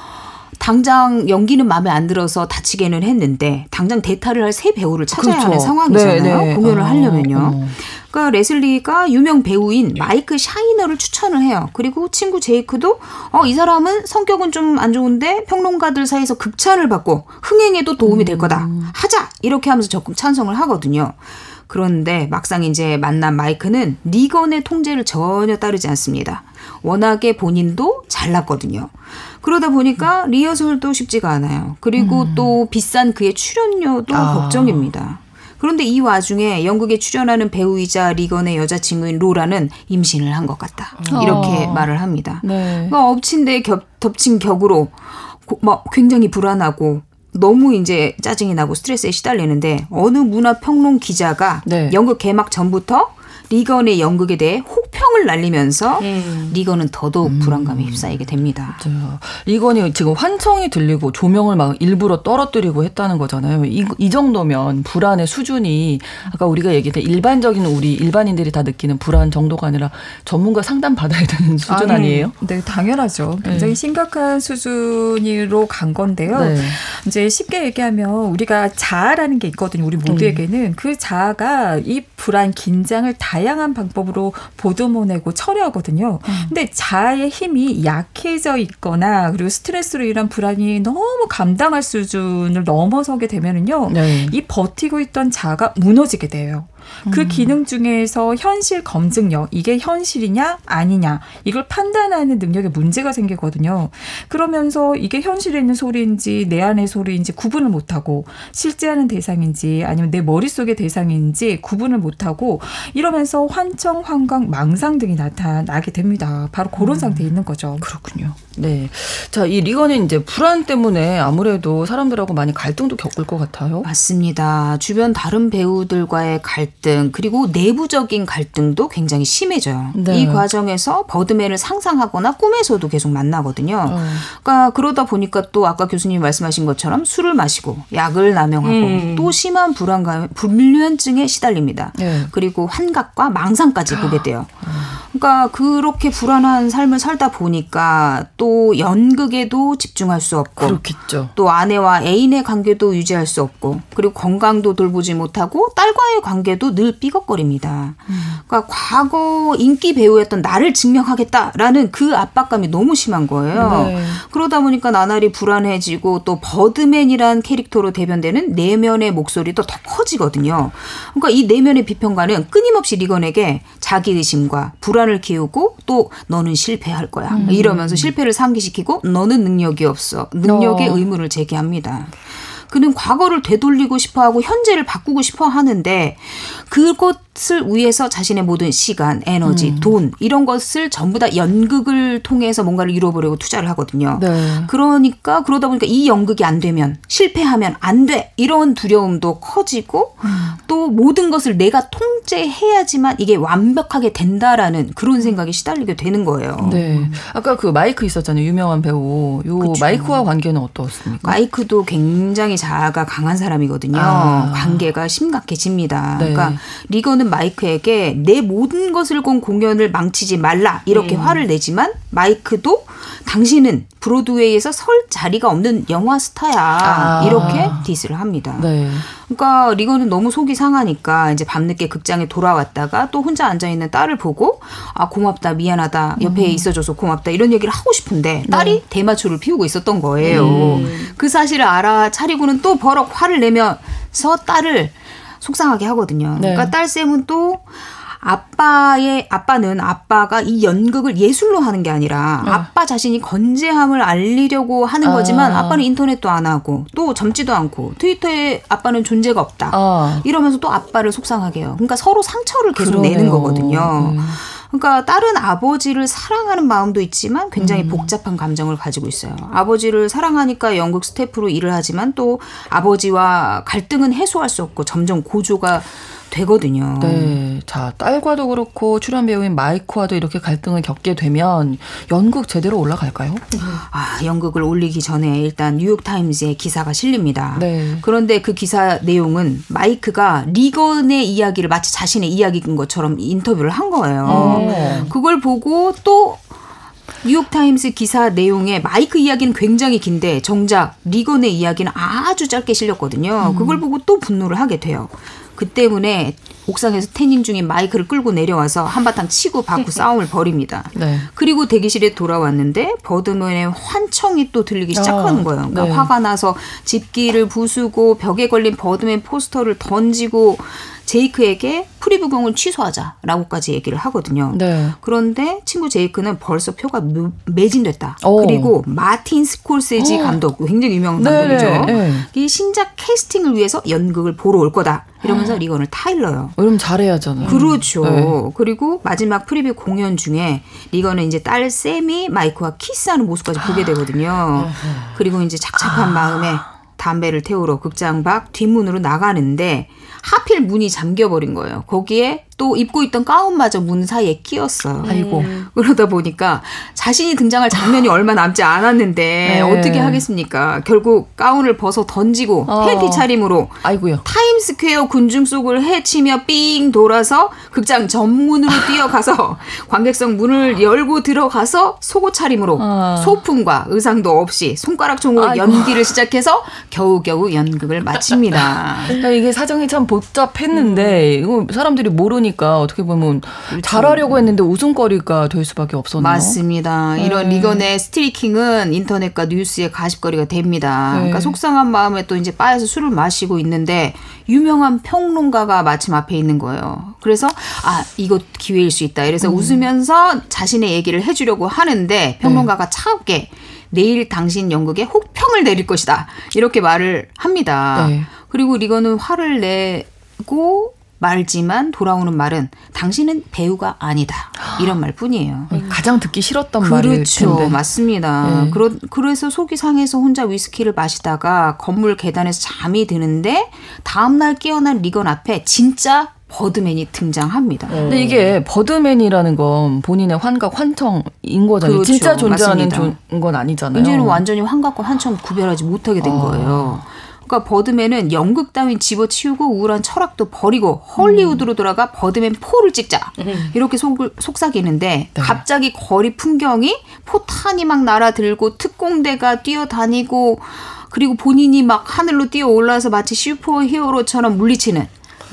당장 연기는 마음에 안 들어서 다치게는 했는데 당장 대타를 할 새 배우를 찾아야 그렇죠. 하는 상황이잖아요. 네, 네. 공연을 어, 하려면요. 어. 그러니까 레슬리가 유명 배우인 마이크 샤이너를 추천을 해요. 그리고 친구 제이크도 어, 이 사람은 성격은 좀 안 좋은데 평론가들 사이에서 극찬을 받고 흥행에도 도움이 될 거다. 음. 하자 이렇게 하면서 적극 찬성을 하거든요. 그런데 막상 이제 만난 마이크는 리건의 통제를 전혀 따르지 않습니다. 워낙에 본인도 잘났거든요. 그러다 보니까 리허설도 쉽지가 않아요. 그리고 음. 또 비싼 그의 출연료도 아. 걱정입니다. 그런데 이 와중에 연극에 출연하는 배우이자 리건의 여자친구인 로라는 임신을 한 것 같다. 이렇게 어. 말을 합니다. 네. 그러니까 엎친 데 겹, 덮친 격으로 고, 막 굉장히 불안하고 너무 이제 짜증이 나고 스트레스에 시달리는데 어느 문화 평론 기자가 네. 연극 개막 전부터 리건의 연극에 대해 혹평을 날리면서 음. 리건은 더더욱 음. 불안감에 휩싸이게 됩니다. 맞아요. 리건이 지금 환청이 들리고 조명을 막 일부러 떨어뜨리고 했다는 거잖아요. 이, 이 정도면 불안의 수준이 아까 우리가 얘기했던 일반적인 우리 일반인들이 다 느끼는 불안 정도가 아니라 전문가 상담 받아야 되는 수준 아니, 에요 네, 당연하죠. 굉장히 네. 심각한 수준으로 간 건데요. 네. 이제 쉽게 얘기하면 우리가 자아라는 게 있거든요. 우리 모두에게는 음. 그 자아가 이 불안, 긴장을 다 양한 방법으로 보듬어내고 처리하거든요. 음. 근데 자아의 힘이 약해져 있거나 그리고 스트레스로 인한 불안이 너무 감당할 수준을 넘어서게 되면은요. 네. 이 버티고 있던 자아가 무너지게 돼요. 그 음. 기능 중에서 현실 검증력, 이게 현실이냐 아니냐 이걸 판단하는 능력에 문제가 생기거든요. 그러면서 이게 현실에 있는 소리인지 내 안의 소리인지 구분을 못하고 실제 하는 대상인지 아니면 내 머릿속의 대상인지 구분을 못하고 이러면서 환청, 환각, 망상 등이 나타나게 됩니다. 바로 그런 음. 상태에 있는 거죠. 그렇군요. 네. 자, 이 리건은 이제 불안 때문에 아무래도 사람들하고 많이 갈등도 겪을 것 같아요. 맞습니다. 주변 다른 배우들과의 갈등 그리고 내부적인 갈등도 굉장히 심해져요. 네. 이 과정에서 버드맨을 상상하거나 꿈에서도 계속 만나거든요. 어. 그러니까 그러다 보니까 또 아까 교수님이 말씀하신 것처럼 술을 마시고 약을 남용하고 음. 또 심한 불안감, 불면증에 시달립니다. 네. 그리고 환각과 망상까지 보게 돼요. 아. 그러니까 그렇게 불안한 삶을 살다 보니까 또 연극에도 집중할 수 없고 그렇겠죠. 또 아내와 애인의 관계도 유지할 수 없고 그리고 건강도 돌보지 못하고 딸과의 관계도 늘 삐걱거립니다. 음. 그러니까 과거 인기 배우였던 나를 증명하겠다라는 그 압박감이 너무 심한 거예요. 네. 그러다 보니까 나날이 불안해지고 또 버드맨이란 캐릭터로 대변되는 내면의 목소리도 더 커지거든요. 그러니까 이 내면의 비평가는 끊임없이 리건에게 자기 의심과 불안 불안을 키우고 또 너는 실패할 거야. 음. 이러면서 실패를 상기시키고 너는 능력이 없어. 능력의 어. 의무를 제기합니다. 그는 과거를 되돌리고 싶어 하고 현재를 바꾸고 싶어 하는데 그것을 위해서 자신의 모든 시간, 에너지, 음. 돈 이런 것을 전부 다 연극을 통해서 뭔가를 이뤄보려고 투자를 하거든요. 네. 그러니까 그러다 보니까 이 연극이 안 되면 실패하면 안 돼. 이런 두려움도 커지고 음. 또 모든 것을 내가 통제해야지만 이게 완벽하게 된다라는 그런 생각이 시달리게 되는 거예요. 네. 아까 그 마이크 있었잖아요. 유명한 배우. 요 그쵸. 마이크와 관계는 어떻습니까? 마이크도 굉장히 자아가 강한 사람이거든요. 아. 관계가 심각해집니다. 네. 그러니까 리거는 마이크에게 내 모든 것을 건 공연을 망치지 말라 이렇게 음. 화를 내지만 마이크도 당신은 브로드웨이에서 설 자리가 없는 영화 스타야 아. 이렇게 디스를 합니다. 네. 그러니까 리거는 너무 속이 상하니까 이제 밤늦게 극장에 돌아왔다가 또 혼자 앉아 있는 딸을 보고 아 고맙다 미안하다 옆에 음. 있어줘서 고맙다 이런 얘기를 하고 싶은데 딸이 네. 대마초를 피우고 있었던 거예요. 음. 그 사실을 알아차리고는 또 버럭 화를 내면서 딸을 속상하게 하거든요. 네. 그러니까 딸 쌤은 또 아빠의 아빠는 아빠가 이 연극을 예술로 하는 게 아니라 네. 아빠 자신이 건재함을 알리려고 하는 거지만 아. 빠는 인터넷도 안 하고 또 젊지도 않고 트위터에 아빠는 존재가 없다. 아. 이러면서 또 아빠를 속상하게 해요. 그러니까 서로 상처를 계속 그러네요. 내는 거거든요. 음. 그러니까 딸은 아버지를 사랑하는 마음도 있지만 굉장히 음. 복잡한 감정을 가지고 있어요. 아버지를 사랑하니까 연극 스태프로 일을 하지만 또 아버지와 갈등은 해소할 수 없고 점점 고조가 되거든요. 네. 자, 딸과도 그렇고 출연 배우인 마이크와도 이렇게 갈등을 겪게 되면 연극 제대로 올라갈까요? 아, 연극을 올리기 전에 일단 뉴욕타임즈에 기사가 실립니다. 네. 그런데 그 기사 내용은 마이크가 리건의 이야기를 마치 자신의 이야기인 것처럼 인터뷰를 한 거예요. 어. 그걸 보고 또 뉴욕타임스 기사 내용에 마이크 이야기는 굉장히 긴데 정작 리건의 이야기는 아주 짧게 실렸거든요. 음. 그걸 보고 또 분노를 하게 돼요. 그 때문에 옥상에서 태닝 중인 마이크를 끌고 내려와서 한바탕 치고 받고 싸움을 벌입니다. 네. 그리고 대기실에 돌아왔는데 버드맨의 환청이 또 들리기 시작하는 아, 거예요. 그러니까 네. 화가 나서 집기를 부수고 벽에 걸린 버드맨 포스터를 던지고 제이크에게 프리뷰 공연을 취소하자라고까지 얘기를 하거든요. 네. 그런데 친구 제이크는 벌써 표가 매진됐다. 오. 그리고 마틴 스콜세지 오. 감독, 굉장히 유명한 네, 감독이죠. 네, 네. 이 신작 캐스팅을 위해서 연극을 보러 올 거다. 이러면서 아. 리건을 타일러요. 그럼 잘해야잖아요. 그렇죠. 네. 그리고 마지막 프리뷰 공연 중에 리건은 이제 딸 샘이 마이크와 키스하는 모습까지 보게 되거든요. 그리고 이제 착잡한 아. 마음에 담배를 태우러 극장 밖 뒷문으로 나가는데 하필 문이 잠겨버린 거예요. 거기에 또 입고 있던 가운마저 문 사이에 끼었어요. 아이고. 그러다 보니까 자신이 등장할 장면이 얼마 남지 않았는데 네. 어떻게 하겠습니까? 결국 가운을 벗어 던지고 어. 팬티 차림으로 아이고요. 타임스퀘어 군중 속을 헤치며 삥 돌아서 극장 정문으로 <laughs> 뛰어가서 관객석 문을 열고 들어가서 속옷 차림으로 어. 소품과 의상도 없이 손가락 총으로 아이고. 연기를 시작해서 겨우겨우 연극을 마칩니다. <laughs> 이게 사정이 참 복잡했는데 음. 사람들이 모르니 까 어떻게 보면 그렇죠. 잘하려고 했는데 웃음거리가 될 수밖에 없었네요. 맞습니다. 네. 이런 리건의 스트리킹은 인터넷과 뉴스의 가십거리가 됩니다. 네. 그러니까 속상한 마음에 또 이제 바에서 술을 마시고 있는데 유명한 평론가가 마침 앞에 있는 거예요. 그래서 아 이거 기회일 수 있다. 이래서 음. 웃으면서 자신의 얘기를 해주려고 하는데 평론가가 네. 차갑게 내일 당신 연극에 혹평을 내릴 것이다. 이렇게 말을 합니다. 네. 그리고 리건은 화를 내고 말지만 돌아오는 말은 당신은 배우가 아니다. 이런 말뿐이에요. 가장 듣기 싫었던 그렇죠. 말일 텐데. 맞습니다. 네. 그러, 그래서 속이 상해서 혼자 위스키를 마시다가 건물 계단에서 잠이 드는데 다음날 깨어난 리건 앞에 진짜 버드맨이 등장합니다. 어. 근데 이게 버드맨이라는 건 본인의 환각 환청인 거잖아요. 그렇죠. 진짜 존재하는 건 아니잖아요. 이제는 완전히 환각과 환청 구별하지 못하게 된 어. 거예요. 그러니까 버드맨은 연극 따윈 집어치우고 우울한 철학도 버리고 헐리우드로 돌아가 버드맨 four를 찍자 음. 이렇게 속, 속삭이는데 네. 갑자기 거리 풍경이 포탄이 막 날아들고 특공대가 뛰어다니고 그리고 본인이 막 하늘로 뛰어 올라서 마치 슈퍼 히어로처럼 물리치는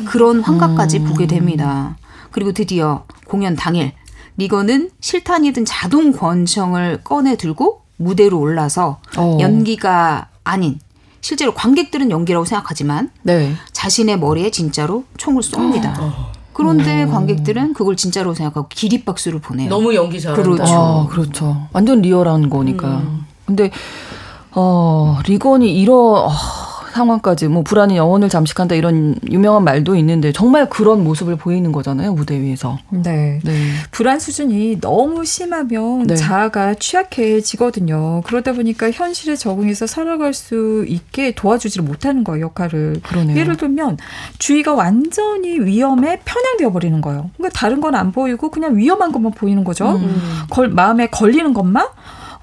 그런 환각까지 음. 보게 됩니다. 그리고 드디어 공연 당일 리거는 실탄이든 자동 권총을 꺼내 들고 무대로 올라서 어. 연기가 아닌 실제로 관객들은 연기라고 생각하지만 네. 자신의 머리에 진짜로 총을 쏩니다. 어. 그런데 오. 관객들은 그걸 진짜로 생각하고 기립박수를 보내요. 너무 연기 잘한다. 그렇죠. 아, 그렇죠. 완전 리얼한 거니까. 음. 근데 어, 리건이 이런 어, 상황까지 뭐 불안이 영혼을 잠식한다 이런 유명한 말도 있는데 정말 그런 모습을 보이는 거잖아요 무대 위에서. 네. 네. 불안 수준이 너무 심하면 네. 자아가 취약해지거든요. 그러다 보니까 현실에 적응해서 살아갈 수 있게 도와주지를 못하는 거예요 역할을. 그러네요. 예를 들면 주위가 완전히 위험에 편향되어 버리는 거예요. 그러니까 다른 건 안 보이고 그냥 위험한 것만 보이는 거죠. 음. 걸 마음에 걸리는 것만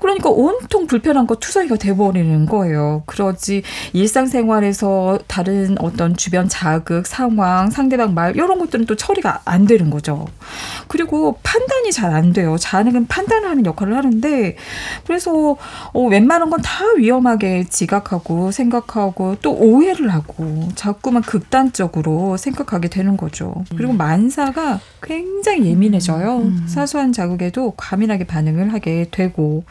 그러니까 온통 불편한 거 투성이가 돼버리는 거예요. 그러지 일상생활에서 다른 어떤 주변 자극, 상황, 상대방 말 이런 것들은 또 처리가 안 되는 거죠. 그리고 판단이 잘 안 돼요. 자능은 판단하는 역할을 하는데 그래서 어, 웬만한 건 다 위험하게 지각하고 생각하고 또 오해를 하고 자꾸만 극단적으로 생각하게 되는 거죠. 그리고 음. 만사가 굉장히 예민해져요. 음. 음. 사소한 자극에도 과민하게 반응을 하게 되고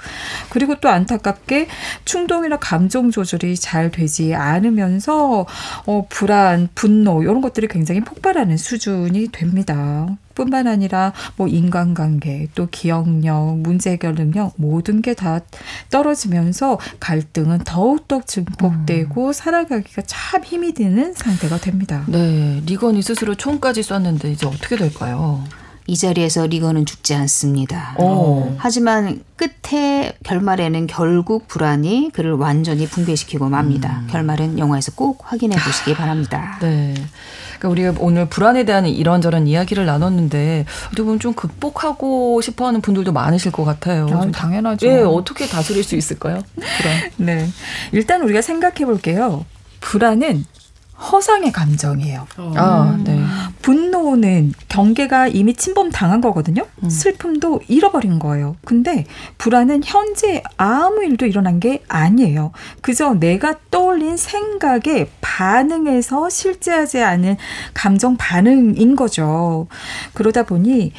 그리고 또 안타깝게 충동이나 감정 조절이 잘 되지 않으면서 어, 불안, 분노 이런 것들이 굉장히 폭발하는 수준이 됩니다. 뿐만 아니라 뭐 인간관계 또 기억력 문제 해결 능력 모든 게 다 떨어지면서 갈등은 더욱더 증폭되고 음. 살아가기가 참 힘이 드는 상태가 됩니다. 네, 리건이 스스로 총까지 쐈는데 이제 어떻게 될까요? 이 자리에서 리건은 죽지 않습니다. 오. 하지만 끝에 결말에는 결국 불안이 그를 완전히 붕괴시키고 맙니다. 음. 결말은 영화에서 꼭 확인해 보시기 바랍니다. 네. 그러니까 우리가 오늘 불안에 대한 이런저런 이야기를 나눴는데 어떻게 보면 좀 극복하고 싶어하는 분들도 많으실 것 같아요. 아, 당연하죠. 예, 어떻게 다스릴 수 있을까요? <laughs> 불안. 네. 일단 우리가 생각해 볼게요. 불안은 허상의 감정이에요. 어. 아, 네. 분노는 경계가 이미 침범 당한 거거든요. 음. 슬픔도 잃어버린 거예요. 근데 불안은 현재 아무 일도 일어난 게 아니에요. 그저 내가 떠올린 생각에 반응해서 실제하지 않은 감정 반응인 거죠. 그러다 보니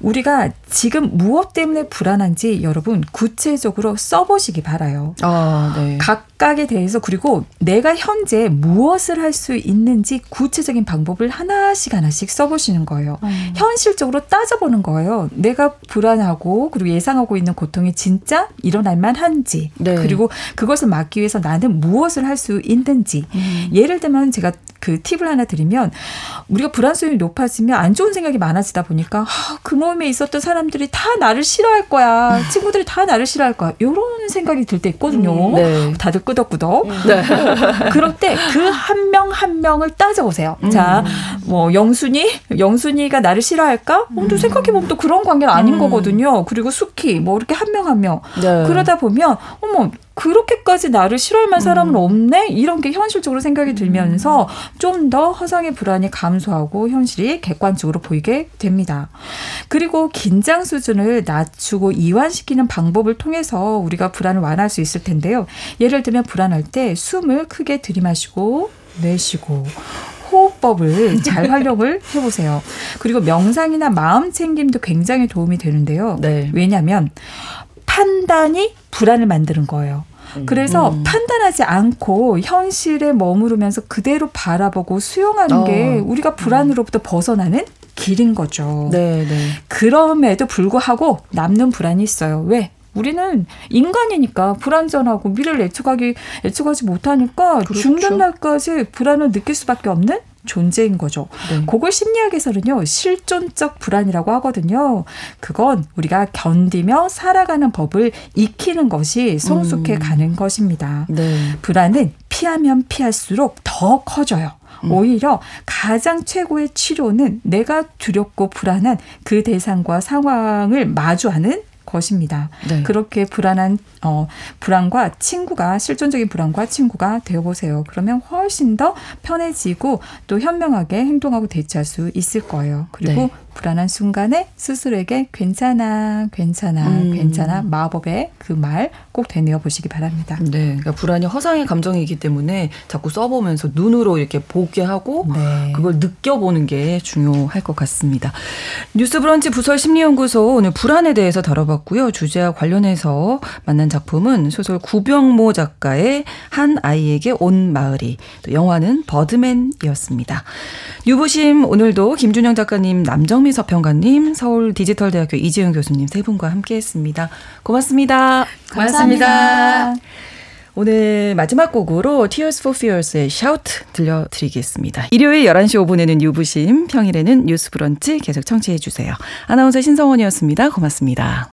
우리가 지금 무엇 때문에 불안한지 여러분 구체적으로 써보시기 바라요. 아, 네. 각각에 대해서 그리고 내가 현재 무엇을 할 수 있는지 구체적인 방법을 하나씩 하나씩 써보시는 거예요. 음. 현실적으로 따져보는 거예요. 내가 불안하고 그리고 예상하고 있는 고통이 진짜 일어날 만한지 네. 그리고 그것을 막기 위해서 나는 무엇을 할 수 있는지 음. 예를 들면 제가 그 팁을 하나 드리면 우리가 불안 수준이 높아지면 안 좋은 생각이 많아지다 보니까 아, 그 모임에 있었던 사람들이 다 나를 싫어할 거야. 친구들이 다 나를 싫어할 거야. 요런 생각이 들 때 있거든요. 음, 네. 다들 끄덕끄덕. 네. <laughs> 그럴 때 그 한명한 명을 따져보세요. 음. 자, 뭐 영순이, 영순이가 나를 싫어할까? 음. 또 생각해보면 또 그런 관계는 아닌 음. 거거든요. 그리고 수키, 뭐 이렇게 한명 한 명. 네. 그러다 보면 어머 그렇게까지 나를 싫어할 만한 사람은 음. 없네? 이런 게 현실적으로 생각이 들면서 좀 더 허상의 불안이 감소하고 현실이 객관적으로 보이게 됩니다. 그리고 긴장 수준을 낮추고 이완시키는 방법을 통해서 우리가 불안을 완화할 수 있을 텐데요. 예를 들면 불안할 때 숨을 크게 들이마시고 내쉬고 호흡법을 <laughs> 잘 활용을 해보세요. 그리고 명상이나 마음 챙김도 굉장히 도움이 되는데요. 네. 왜냐하면 판단이 불안을 만드는 거예요. 그래서 음. 판단하지 않고 현실에 머무르면서 그대로 바라보고 수용하는 어. 게 우리가 불안으로부터 벗어나는 길인 거죠. 네, 네. 그럼에도 불구하고 남는 불안이 있어요. 왜? 우리는 인간이니까 불안전하고 미래를 예측하기 예측하지 못하니까 그렇죠. 죽는 날까지 불안을 느낄 수밖에 없는 존재인 거죠. 네. 그걸 심리학에서는요, 실존적 불안이라고 하거든요. 그건 우리가 견디며 살아가는 법을 익히는 것이 성숙해 음. 가는 것입니다. 네. 불안은 피하면 피할수록 더 커져요. 음. 오히려 가장 최고의 치료는 내가 두렵고 불안한 그 대상과 상황을 마주하는 것입니다. 네. 그렇게 불안한 어 불안과 친구가 실존적인 불안과 친구가 되어 보세요. 그러면 훨씬 더 편해지고 또 현명하게 행동하고 대처할 수 있을 거예요. 그리고 네. 불안한 순간에 스스로에게 괜찮아, 괜찮아, 음. 괜찮아 마법의 그 말 꼭 되뇌어 보시기 바랍니다. 네, 그러니까 불안이 허상의 감정이기 때문에 자꾸 써보면서 눈으로 이렇게 보게 하고 네. 그걸 느껴보는 게 중요할 것 같습니다. 뉴스브런치 부설 심리연구소 오늘 불안에 대해서 다뤄봤고 요. 주제와 관련해서 만난 작품은 소설 구병모 작가의 한 아이에게 온 마을이 또 영화는 버드맨이었습니다. 유부심 오늘도 김준영 작가님 남정미 서평가님, 서울 디지털대학교 이지영 교수님 세 분과 함께했습니다. 고맙습니다. 고맙습니다. 감사합니다. 오늘 마지막 곡으로 Tears for Fears의 Shout 들려드리겠습니다. 일요일 11시 5분에는 유부심, 평일에는 뉴스 브런치 계속 청취해 주세요. 아나운서 신성원이었습니다. 고맙습니다.